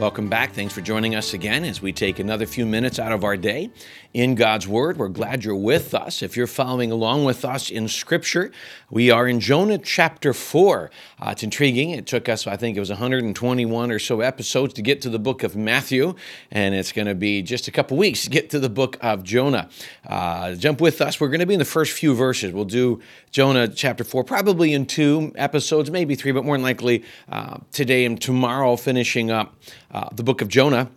Welcome back. Thanks for joining us again as we take another few minutes out of our day in God's Word. We're glad you're with us. If you're following along with us in Scripture, we are in Jonah chapter 4. Uh, it's intriguing. It took us, I think it was 121 or so episodes to get to the book of Matthew, and it's going to be just a couple weeks to get to the book of Jonah. Uh, jump with us. We're going to be in the first few verses. We'll do Jonah chapter 4 probably in two episodes, maybe three, but more than likely uh, today and tomorrow, finishing up uh, the book of Jonah.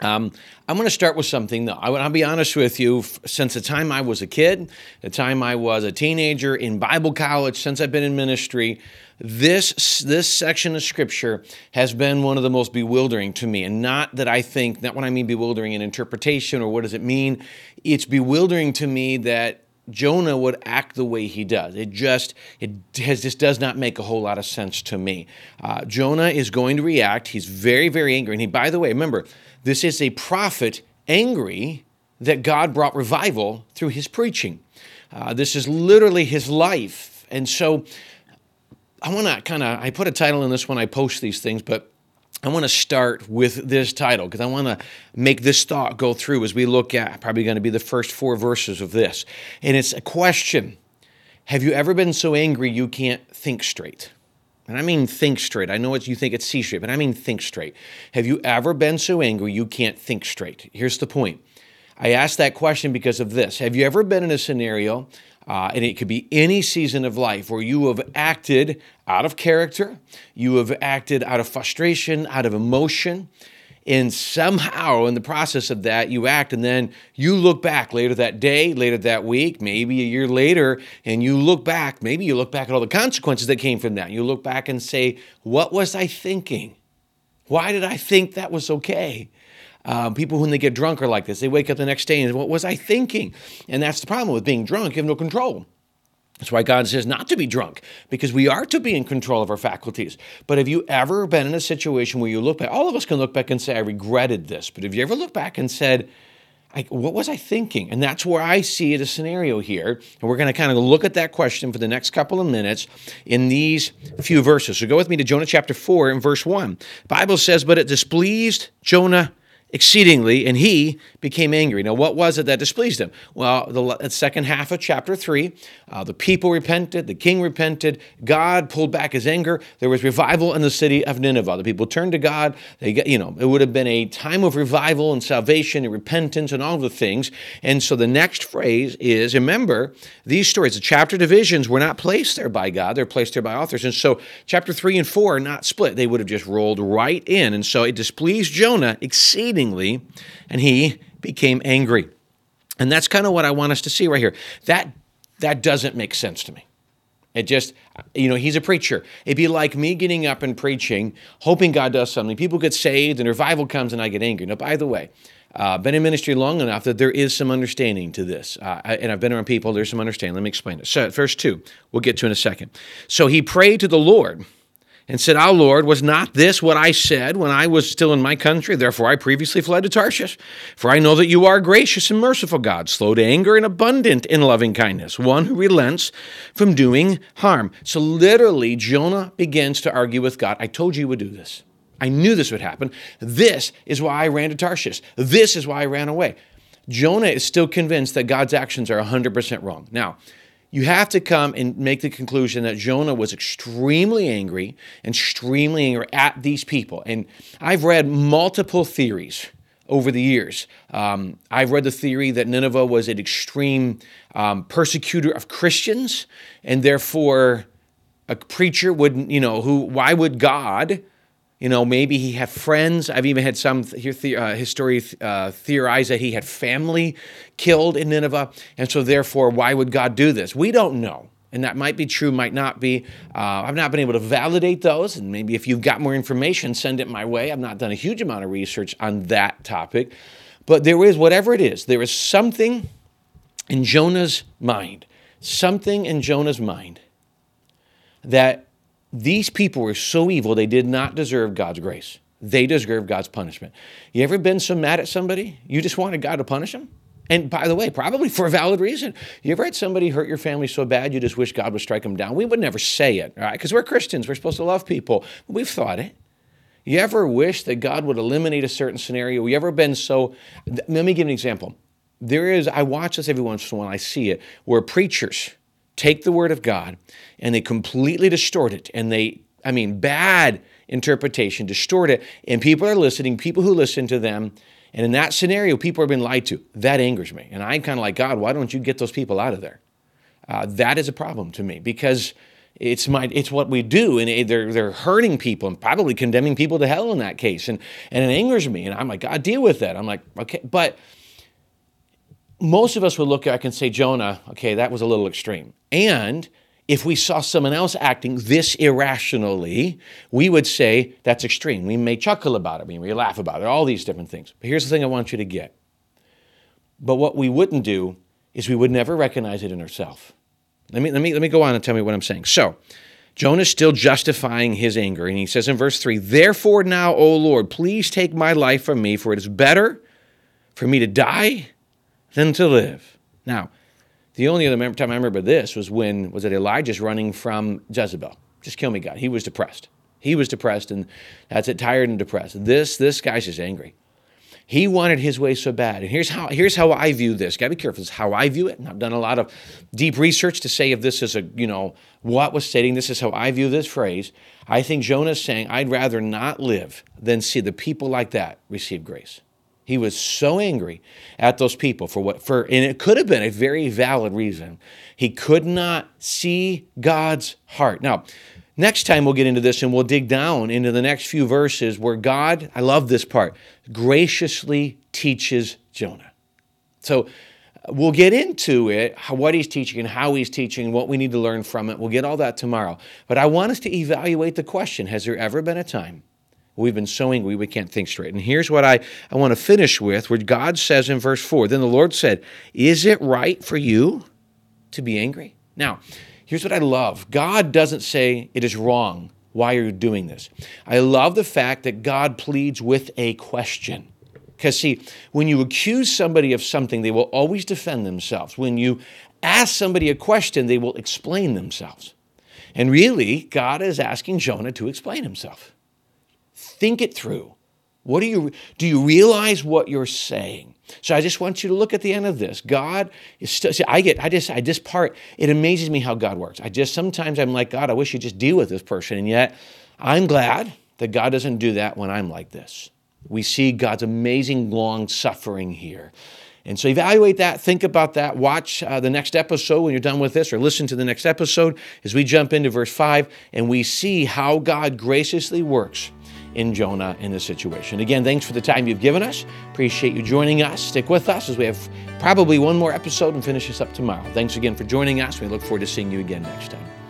Um, I'm going to start with something that I, will be honest with you. Since the time I was a kid, the time I was a teenager in Bible college, since I've been in ministry, this this section of scripture has been one of the most bewildering to me. And not that I think, not when I mean bewildering in interpretation or what does it mean. It's bewildering to me that Jonah would act the way he does. It just it has, just does not make a whole lot of sense to me. Uh, Jonah is going to react. He's very very angry. And he, by the way, remember this is a prophet angry that God brought revival through his preaching. Uh, this is literally his life, and so I want to kind of I put a title in this when I post these things, but I want to start with this title because I want to make this thought go through as we look at probably going to be the first four verses of this. And it's a question Have you ever been so angry you can't think straight? And I mean think straight. I know what you think it's see straight, but I mean think straight. Have you ever been so angry you can't think straight? Here's the point. I asked that question because of this. Have you ever been in a scenario uh, and it could be any season of life where you have acted out of character, you have acted out of frustration, out of emotion, and somehow in the process of that, you act, and then you look back later that day, later that week, maybe a year later, and you look back, maybe you look back at all the consequences that came from that. You look back and say, What was I thinking? Why did I think that was okay? Um, people, when they get drunk, are like this. They wake up the next day and, what was I thinking? And that's the problem with being drunk. You have no control. That's why God says not to be drunk, because we are to be in control of our faculties. But have you ever been in a situation where you look back? All of us can look back and say, I regretted this. But have you ever looked back and said, what was I thinking? And that's where I see the scenario here. And we're going to kind of look at that question for the next couple of minutes in these few verses. So go with me to Jonah chapter 4 and verse 1. Bible says, But it displeased Jonah exceedingly, and he became angry. Now, what was it that displeased him? Well, the second half of chapter 3, uh, the people repented, the king repented, God pulled back his anger. There was revival in the city of Nineveh. The people turned to God. They you know, it would have been a time of revival and salvation and repentance and all the things. And so the next phrase is remember, these stories, the chapter divisions were not placed there by God, they're placed there by authors. And so chapter 3 and 4 are not split. They would have just rolled right in. And so it displeased Jonah exceedingly and he became angry. And that's kind of what I want us to see right here. That that doesn't make sense to me. It just, you know, he's a preacher. It'd be like me getting up and preaching, hoping God does something. People get saved and revival comes and I get angry. Now, by the way, uh, been in ministry long enough that there is some understanding to this. Uh, and I've been around people, there's some understanding. Let me explain it. So, verse 2, we'll get to in a second. So he prayed to the Lord and said, Our Lord, was not this what I said when I was still in my country? Therefore I previously fled to Tarshish. For I know that you are gracious and merciful God, slow to anger and abundant in loving kindness, one who relents from doing harm. So literally, Jonah begins to argue with God. I told you you would do this. I knew this would happen. This is why I ran to Tarshish. This is why I ran away. Jonah is still convinced that God's actions are 100% wrong. Now, you have to come and make the conclusion that Jonah was extremely angry, extremely angry at these people. And I've read multiple theories over the years. Um, I've read the theory that Nineveh was an extreme um, persecutor of Christians, and therefore a preacher wouldn't, you know, who, why would God you know, maybe he had friends. I've even had some th- uh, history uh, theorize that he had family killed in Nineveh. And so, therefore, why would God do this? We don't know. And that might be true, might not be. Uh, I've not been able to validate those. And maybe if you've got more information, send it my way. I've not done a huge amount of research on that topic. But there is, whatever it is, there is something in Jonah's mind, something in Jonah's mind that these people were so evil, they did not deserve God's grace. they deserve God's punishment. You ever been so mad at somebody, you just wanted God to punish them? And by the way, probably for a valid reason. You ever had somebody hurt your family so bad you just wish God would strike them down? We would never say it, right? Because we're Christians, we're supposed to love people. We've thought it. You ever wish that God would eliminate a certain scenario? You ever been so? Let me give an example. There is, I watch this every once in a while, I see it, where preachers take the word of God and they completely distort it. And they, I mean, bad interpretation, distort it. And people are listening, people who listen to them, and in that scenario, people are being lied to. That angers me. And I'm kind of like, God, why don't you get those people out of there? Uh, that is a problem to me because it's my it's what we do, and they're they're hurting people and probably condemning people to hell in that case, and and it angers me, and I'm like, God, deal with that. I'm like, okay, but most of us would look back and say, Jonah, okay, that was a little extreme, and if we saw someone else acting this irrationally, we would say that's extreme. We may chuckle about it, we may laugh about it, all these different things. But here's the thing I want you to get. But what we wouldn't do is we would never recognize it in ourselves. Let me, let, me, let me go on and tell me what I'm saying. So, Jonah's still justifying his anger, and he says in verse 3 Therefore now, O Lord, please take my life from me, for it is better for me to die than to live. Now, the only other time I remember this was when was it Elijah's running from Jezebel. Just kill me, God. He was depressed. He was depressed, and that's it, tired and depressed. This this guy's just angry. He wanted his way so bad. And here's how here's how I view this. Gotta be careful. This is how I view it. And I've done a lot of deep research to say if this is a, you know, what was stating. This is how I view this phrase. I think Jonah's saying, I'd rather not live than see the people like that receive grace. He was so angry at those people for what for and it could have been a very valid reason. He could not see God's heart. Now, next time we'll get into this and we'll dig down into the next few verses where God, I love this part, graciously teaches Jonah. So uh, we'll get into it, what he's teaching and how he's teaching, and what we need to learn from it. We'll get all that tomorrow. But I want us to evaluate the question Has there ever been a time We've been so angry we can't think straight. And here's what I, I want to finish with, where God says in verse 4 Then the Lord said, Is it right for you to be angry? Now, here's what I love God doesn't say it is wrong. Why are you doing this? I love the fact that God pleads with a question. Because, see, when you accuse somebody of something, they will always defend themselves. When you ask somebody a question, they will explain themselves. And really, God is asking Jonah to explain himself. Think it through. What do you do you realize what you're saying? So I just want you to look at the end of this. God is still see, I get I just I this part it amazes me how God works. I just sometimes I'm like God, I wish you'd just deal with this person and yet I'm glad that God doesn't do that when I'm like this. We see God's amazing long suffering here. And so evaluate that, think about that, watch uh, the next episode when you're done with this, or listen to the next episode as we jump into verse 5 and we see how God graciously works in Jonah in this situation. Again, thanks for the time you've given us. Appreciate you joining us. Stick with us as we have probably one more episode and finish this up tomorrow. Thanks again for joining us. We look forward to seeing you again next time.